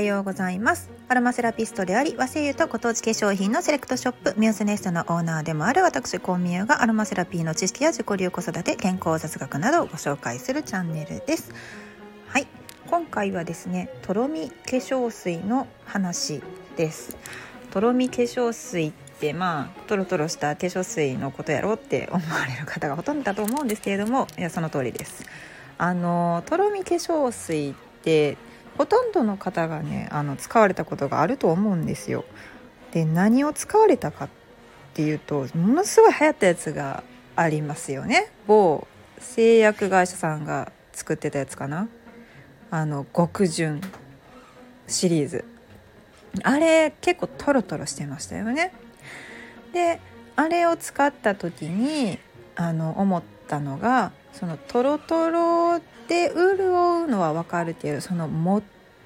はようございます。アロマセラピストであり和製油とご当地化粧品のセレクトショップミューズネストのオーナーでもある私コンミューがアロマセラピーの知識や自己流子育て健康雑学などをご紹介するチャンネルです。はい。今回はですねとろみ化粧水の話です。とろみ化粧水ってまあトロトロした化粧水のことやろうって思われる方がほとんどだと思うんですけれどもいやその通りです。あのとろみ化粧水ってほとんどの方がねあの使われたことがあると思うんですよ。で何を使われたかっていうとものすごい流行ったやつがありますよね。某製薬会社さんが作ってたやつかな。あの極潤シリーズあれ結構トロトロしてましたよね。であれを使った時にあの思ったのがそのトロトロで潤うのは分かるけどそのもっ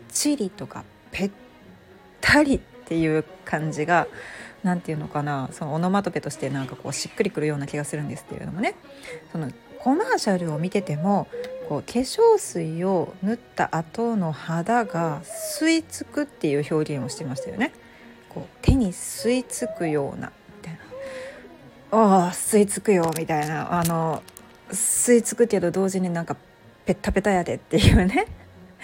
ちりとかぺったりっていう感じが何て言うのかなそのオノマトペとしてなんかこうしっくりくるような気がするんですけれどもね。そのコマーシャルを見ててもこう化粧水を塗った後の肌が吸い付くっていう表現をしてましたよね。こう手に吸い付くようなみたいな「ああ吸い付くよ」みたいな。あの吸い付くけど同時になんかペッタペタやでっていうね。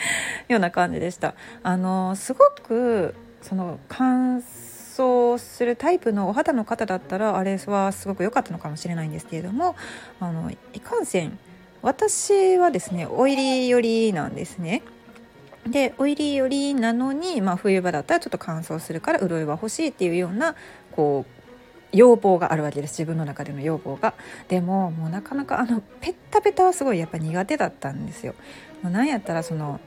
ような感じでした。あのすごくその乾燥するタイプのお肌の方だったらあれはすごく良かったのかもしれないんですけれどもあのいかんせん私はですねオイリー寄りなんですね。でオイリー寄りなのに、まあ、冬場だったらちょっと乾燥するから潤いは欲しいっていうようなこう要望があるわけです。自分の中での要望が。でももうなかなかあのペッタペタはすごいやっぱ苦手だったんですよ。もうなんやったらその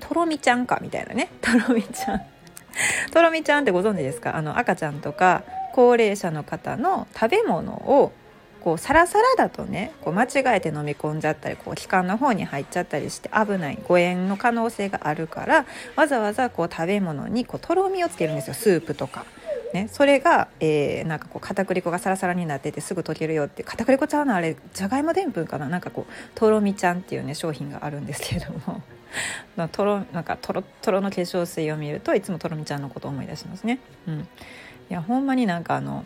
とろみちゃんかみたいなね。とろみちゃん。とろみちゃんってご存知ですか？あの赤ちゃんとか高齢者の方の食べ物をこうサラサラだとねこう間違えて飲み込んじゃったりこう気管の方に入っちゃったりして危ない誤嚥の可能性があるからわざわざこう食べ物にこうとろみをつけるんですよ。スープとか。ね、それが、えー、なんかこう片栗粉がサラサラになっててすぐ溶けるよって片栗粉ちゃうのあれじゃがいもでんぷんかな？なんかこうとろみちゃんっていうね商品があるんですけれども とろなんかとろとろの化粧水を見るといつもとろみちゃんのことを思い出しますね。うん、いやほんまになんかあの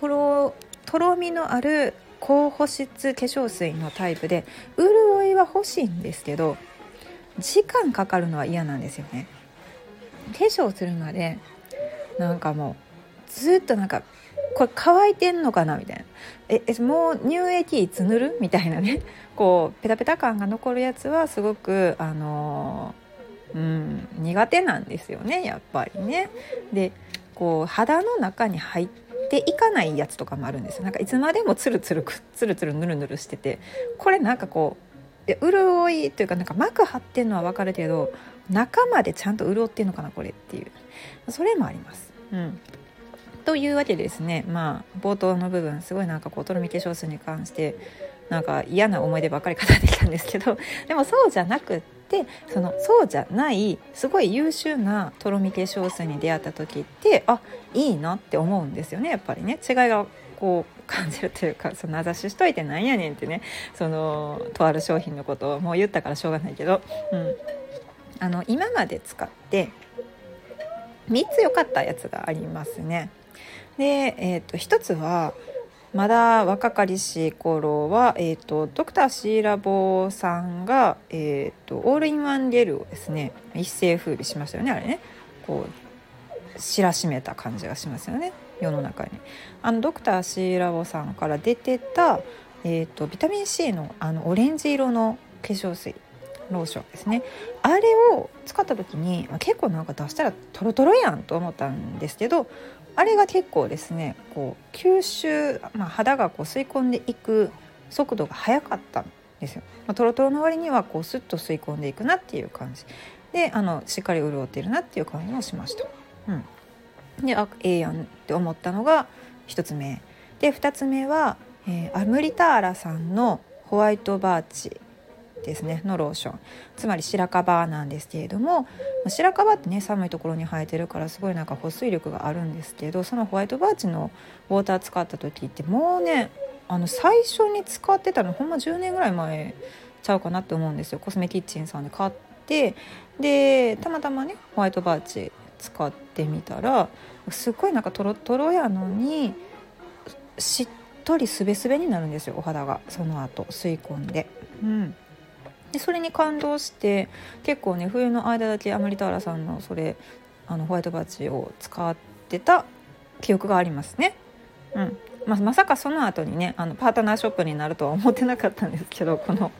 とろとろみのある高保湿化粧水のタイプで潤いは欲しいんですけど時間かかるのは嫌なんですよね。化粧するまでなんかもうずっとなんかこれ乾いてんのかなみたいな。ええもう乳液いつ塗るみたいなね。こうペタペタ感が残るやつはすごくあのー、うん苦手なんですよねやっぱりね。でこう肌の中に入っていかないやつとかもあるんですよ。なんかいつまでもツルツルツルツルヌルヌルしてて。これなんかこう潤いというかなんか膜張ってんのは分かるけど中までちゃんと潤ってんのかなこれっていう。それもあります。うん、というわけでですねまあ冒頭の部分すごいなんかこうとろみ化粧水に関してなんか嫌な思い出ばっかり語ってきたんですけど でもそうじゃなくってそのそうじゃないすごい優秀なとろみ化粧水に出会った時ってあいいなって思うんですよねやっぱりね。違いがこう感じるというかその名指ししといてなんやねんってねそのとある商品のことをもう言ったからしょうがないけど、うん、あの今まで使って3つ良かったやつがありますね。で、えーと、1つはまだ若かりし頃は、えーと、ドクターシーラボさんが、えーと、オールインワンゲルをですね一世風靡しましたよねあれねこう知らしめた感じがしますよね世の中に。あのドクターシーラボさんから出てた、えー、とビタミン C のあのオレンジ色の化粧水ローションですね。あれを使った時に結構なんか出したらトロトロやんと思ったんですけどあれが結構ですねこう吸収、まあ、肌がこう吸い込んでいく速度が速かったんですよ。まあ、トロトロの割にはこうスッと吸い込んでいくなっていう感じ。であのしっかり潤ってるなっていう感じもしました。うん、であええやんって思ったのが1つ目。で2つ目は、えー、アムリターラさんのホワイトバーチ。ですねのローション。つまり白樺なんですけれども白樺ってね寒いところに生えてるからすごいなんか保水力があるんですけどそのホワイトバーチのウォーター使った時ってもうねあの最初に使ってたのほんま10年ぐらい前ちゃうかなって思うんですよ。コスメキッチンさんで買ってでたまたまねホワイトバーチ使ってみたらすっごいなんかトロトロやのにしっとりすべすべになるんですよお肌が。その後吸い込んで。うん。でそれに感動して結構ね冬の間だけアマリターラさんのそれあのホワイトバッジを使ってた記憶がありますね。うんままさかその後にねあのパートナーショップになるとは思ってなかったんですけどこの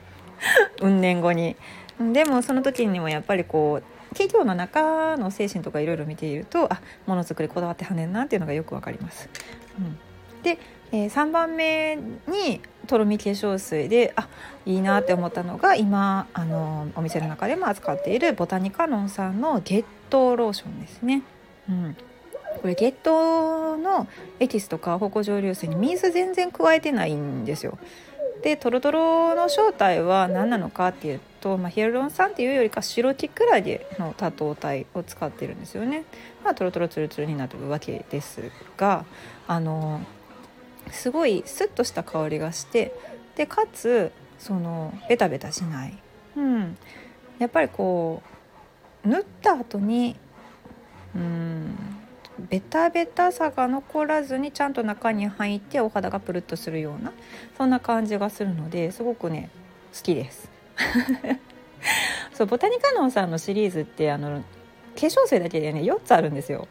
運 年後に。でもその時にもやっぱりこう企業の中の精神とかいろいろ見ているとあものづくりこだわってはねんなっていうのがよくわかります。うん、で、えー、3番目にとろみ化粧水であいいなって思ったのが今あのお店の中でも扱っているボタニカノンさんのゲットローションですね。うん、これゲットのエキスとか芳香蒸留水に水全然加えてないんですよ。でトロトロの正体は何なのかっていうと、まあ、ヒアルロン酸っていうよりか白キクラゲの多糖体を使ってるんですよね。まあ、トロトロツルツルになってるわけですがあのすごいスッとした香りがしてでかつそのベタベタしない、うん、やっぱりこう塗った後にうんベタベタさが残らずにちゃんと中に入ってお肌がプルッとするようなそんな感じがするのですごくね好きです。そうボタニカノンさんのシリーズってあの化粧水だけでね4つあるんですよ。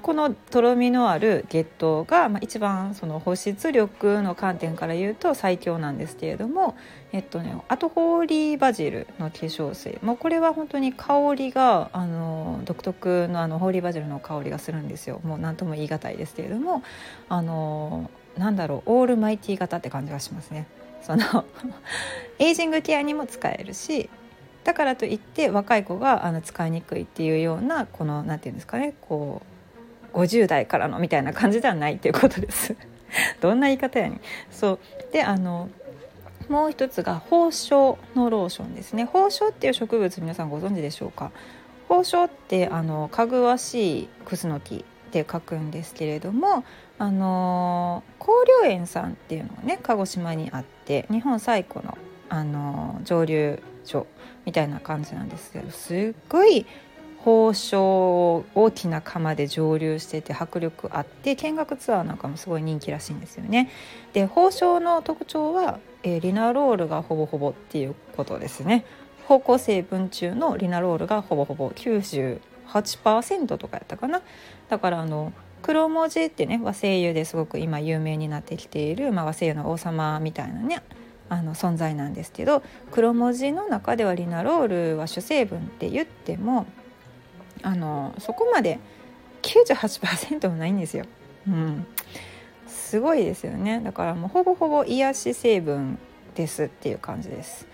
このとろみのある月桃が、まあ、一番その保湿力の観点から言うと最強なんですけれども、えっとね、あとホーリーバジルの化粧水もうこれは本当に香りがあの独特のあのホーリーバジルの香りがするんですよもう何とも言い難いですけれどもあのなんだろうオールマイティ型って感じがしますね。その エイジングケアにも使えるしだからといって若い子があの使いにくいっていうようなこの何て言うんですかねこう50代からのみたいな感じではないっていうことです。どんな言い方やねん。そう。であのもう一つが宝生のローションですね。宝生っていう植物皆さんご存知でしょうか？宝生ってあのかぐわしいクスノキって書くんですけれどもあの香料園さんっていうのがね鹿児島にあって日本最古のあの蒸留所みたいな感じなんですけどすっごい宝生大きな釜で蒸留してて迫力あって見学ツアーなんかもすごい人気らしいんですよね。で宝生の特徴は、えー、リナロールがほぼほぼっていうことですね。芳香成分中のリナロールがほぼほぼ98%とかやったかな。だからあの黒文字ってね和製油ですごく今有名になってきている、まあ、和製油の王様みたいなねあの存在なんですけど黒文字の中ではリナロールは主成分って言ってもあのそこまで98%もないんですよ。うん、すごいですよね。だからもうほぼほぼ癒し成分ですっていう感じです。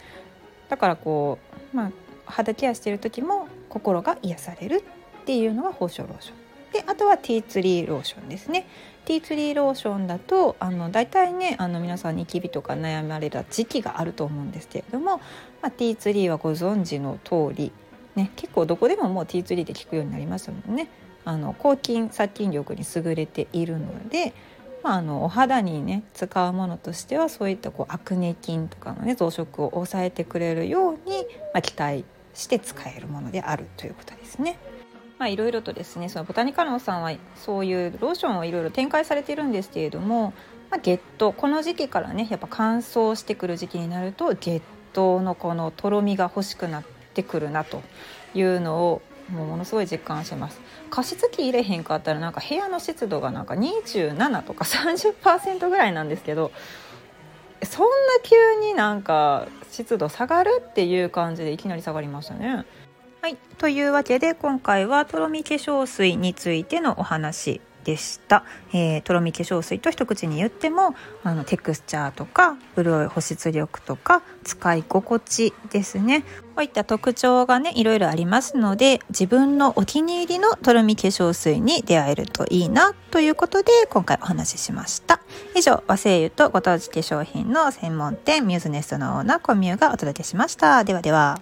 だからこう、まあ、肌ケアしてる時も心が癒されるっていうのが宝生ローション。であとはティーツリーローションですね。ティーツリーローションだとあの大体ねあの皆さんニキビとか悩まれた時期があると思うんですけれども、まあ、ティーツリーはご存知の通りね、結構どこでももうティーツリーで効くようになりましたもんね。あの抗菌殺菌力に優れているので、まあ、あのお肌にね使うものとしてはそういったこうアクネ菌とかのね増殖を抑えてくれるように、まあ、期待して使えるものであるということですね。まあ、いろいろとですねそのボタニカノさんはそういうローションをいろいろ展開されているんですけれども、まあ、ゲットこの時期からねやっぱ乾燥してくる時期になるとゲットのこのとろみが欲しくなってってくるなというのをもうものすごい実感します加湿器入れへんかったらなんか部屋の湿度がなんか27とか30%ぐらいなんですけどそんな急になんか湿度下がるっていう感じでいきなり下がりましたね。はい。というわけで今回はとろみ化粧水についてのお話でした、えー、とろみ化粧水と一口に言ってもあのテクスチャーとか潤い保湿力とか使い心地ですね。こういった特徴がねいろいろありますので自分のお気に入りのとろみ化粧水に出会えるといいなということで今回お話ししました。以上和製油とご当地化粧品の専門店ミューズネストのオーナーコミューがお届けしました。ではでは。